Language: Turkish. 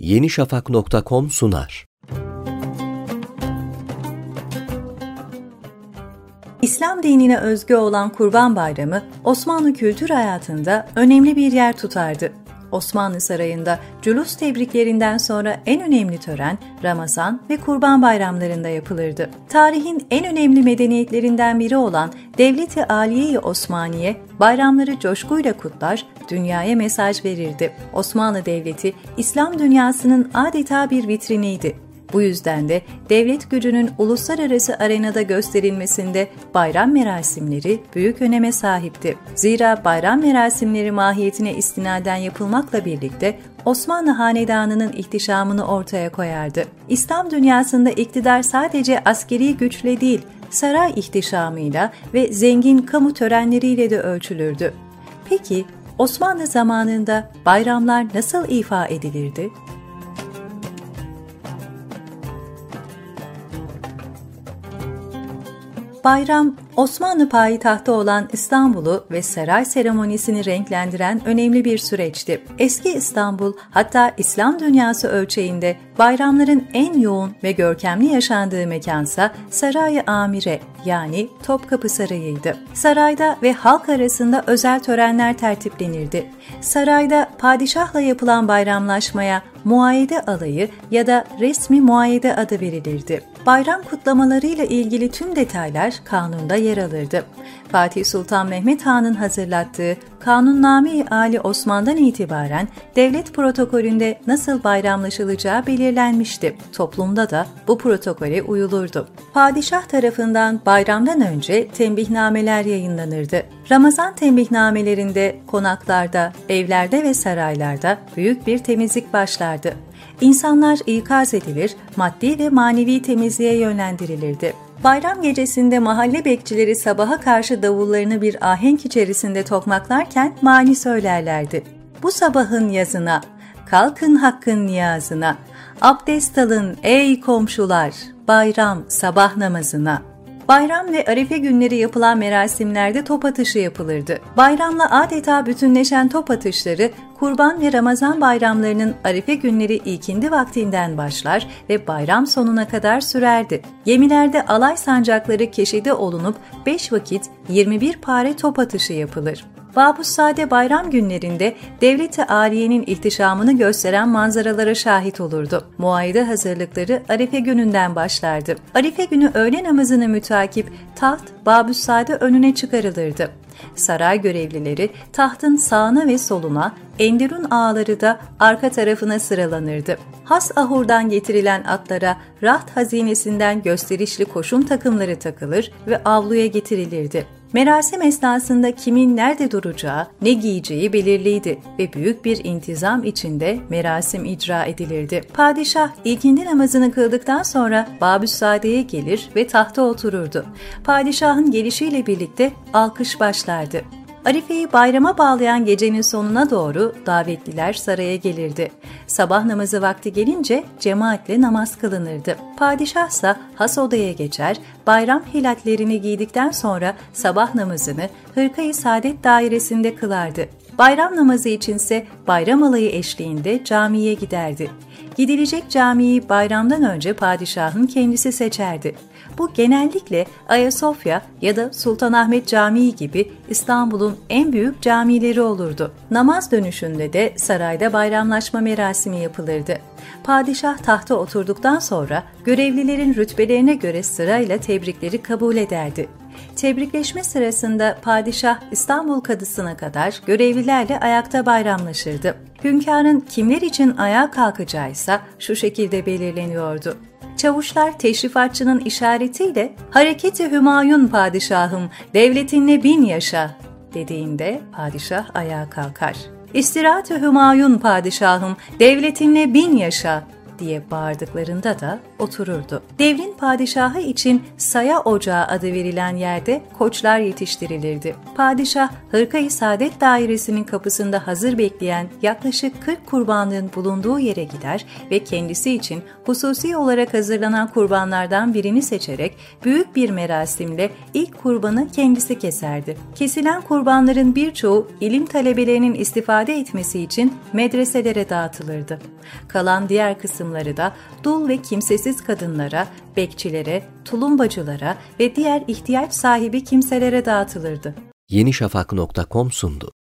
yenişafak.com sunar. İslam dinine özgü olan Kurban Bayramı, Osmanlı kültür hayatında önemli bir yer tutardı. Osmanlı Sarayı'nda culus tebriklerinden sonra en önemli tören Ramazan ve Kurban bayramlarında yapılırdı. Tarihin en önemli medeniyetlerinden biri olan Devleti Aliye-i Osmaniye bayramları coşkuyla kutlar, dünyaya mesaj verirdi. Osmanlı Devleti İslam dünyasının adeta bir vitriniydi bu yüzden de devlet gücünün uluslararası arenada gösterilmesinde bayram merasimleri büyük öneme sahipti. Zira bayram merasimleri mahiyetine istinaden yapılmakla birlikte Osmanlı Hanedanı'nın ihtişamını ortaya koyardı. İslam dünyasında iktidar sadece askeri güçle değil, saray ihtişamıyla ve zengin kamu törenleriyle de ölçülürdü. Peki Osmanlı zamanında bayramlar nasıl ifa edilirdi? Bayram, Osmanlı payitahtı olan İstanbul'u ve saray seremonisini renklendiren önemli bir süreçti. Eski İstanbul, hatta İslam dünyası ölçeğinde bayramların en yoğun ve görkemli yaşandığı mekansa Saray-ı Amire yani Topkapı Sarayı'ydı. Sarayda ve halk arasında özel törenler tertiplenirdi. Sarayda padişahla yapılan bayramlaşmaya muayede alayı ya da resmi muayede adı verilirdi. Bayram kutlamalarıyla ilgili tüm detaylar kanunda yer alırdı. Fatih Sultan Mehmet Han'ın hazırlattığı Kanunname-i Ali Osman'dan itibaren devlet protokolünde nasıl bayramlaşılacağı belirlenmişti. Toplumda da bu protokole uyulurdu. Padişah tarafından bayramdan önce tembihnameler yayınlanırdı. Ramazan tembihnamelerinde konaklarda, evlerde ve saraylarda büyük bir temizlik başlardı. İnsanlar ikaz edilir, maddi ve manevi temizliğe yönlendirilirdi. Bayram gecesinde mahalle bekçileri sabaha karşı davullarını bir ahenk içerisinde tokmaklarken mani söylerlerdi. Bu sabahın yazına, kalkın hakkın niyazına, abdest alın ey komşular, bayram sabah namazına.'' Bayram ve Arife günleri yapılan merasimlerde top atışı yapılırdı. Bayramla adeta bütünleşen top atışları Kurban ve Ramazan bayramlarının Arife günleri ikindi vaktinden başlar ve bayram sonuna kadar sürerdi. Gemilerde alay sancakları keşide olunup 5 vakit 21 pare top atışı yapılır. Babüssade bayram günlerinde devleti aliyenin ihtişamını gösteren manzaralara şahit olurdu. Muayede hazırlıkları Arife gününden başlardı. Arife günü öğle namazını mütakip taht Babüssade önüne çıkarılırdı. Saray görevlileri tahtın sağına ve soluna, Enderun ağları da arka tarafına sıralanırdı. Has ahurdan getirilen atlara raht hazinesinden gösterişli koşum takımları takılır ve avluya getirilirdi. Merasim esnasında kimin nerede duracağı, ne giyeceği belirliydi ve büyük bir intizam içinde merasim icra edilirdi. Padişah ilkindi namazını kıldıktan sonra Babüssade'ye gelir ve tahta otururdu. Padişahın gelişiyle birlikte alkış başlardı. Arife'yi bayrama bağlayan gecenin sonuna doğru davetliler saraya gelirdi. Sabah namazı vakti gelince cemaatle namaz kılınırdı. Padişah ise has odaya geçer, bayram hilatlerini giydikten sonra sabah namazını hırkayı saadet dairesinde kılardı. Bayram namazı içinse bayram alayı eşliğinde camiye giderdi. Gidilecek camiyi bayramdan önce padişahın kendisi seçerdi. Bu genellikle Ayasofya ya da Sultanahmet Camii gibi İstanbul'un en büyük camileri olurdu. Namaz dönüşünde de sarayda bayramlaşma merasimi yapılırdı. Padişah tahta oturduktan sonra görevlilerin rütbelerine göre sırayla tebrikleri kabul ederdi. Tebrikleşme sırasında padişah İstanbul Kadısı'na kadar görevlilerle ayakta bayramlaşırdı. Hünkârın kimler için ayağa kalkacağıysa şu şekilde belirleniyordu. Çavuşlar teşrifatçının işaretiyle hareketi Hümayun padişahım devletinle bin yaşa dediğinde padişah ayağa kalkar. İstirahat-ı Hümayun padişahım devletinle bin yaşa diye bağırdıklarında da otururdu. Devrin padişahı için Saya Ocağı adı verilen yerde koçlar yetiştirilirdi. Padişah Hırka-i Saadet Dairesi'nin kapısında hazır bekleyen yaklaşık 40 kurbanlığın bulunduğu yere gider ve kendisi için hususi olarak hazırlanan kurbanlardan birini seçerek büyük bir merasimle ilk kurbanı kendisi keserdi. Kesilen kurbanların birçoğu ilim talebelerinin istifade etmesi için medreselere dağıtılırdı. Kalan diğer kısımları da dul ve kimsesiz kadınlara, bekçilere, tulumbacılara ve diğer ihtiyaç sahibi kimselere dağıtılırdı. yenişafak.com sundu.